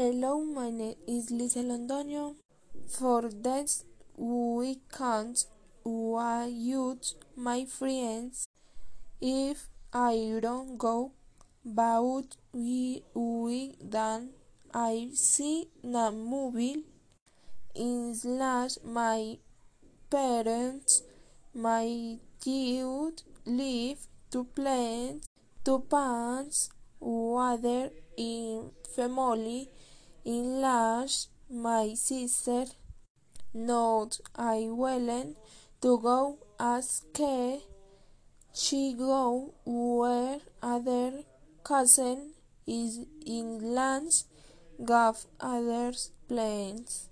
Hello, my name is Lizeth Londoño. For this weekend, I use my friends. If I don't go, but we we then I see a movie in slash my parents, my youth live to plants, to pants, water in family in my sister not I willing to go as she go where other cousin is in lunch gave others plans.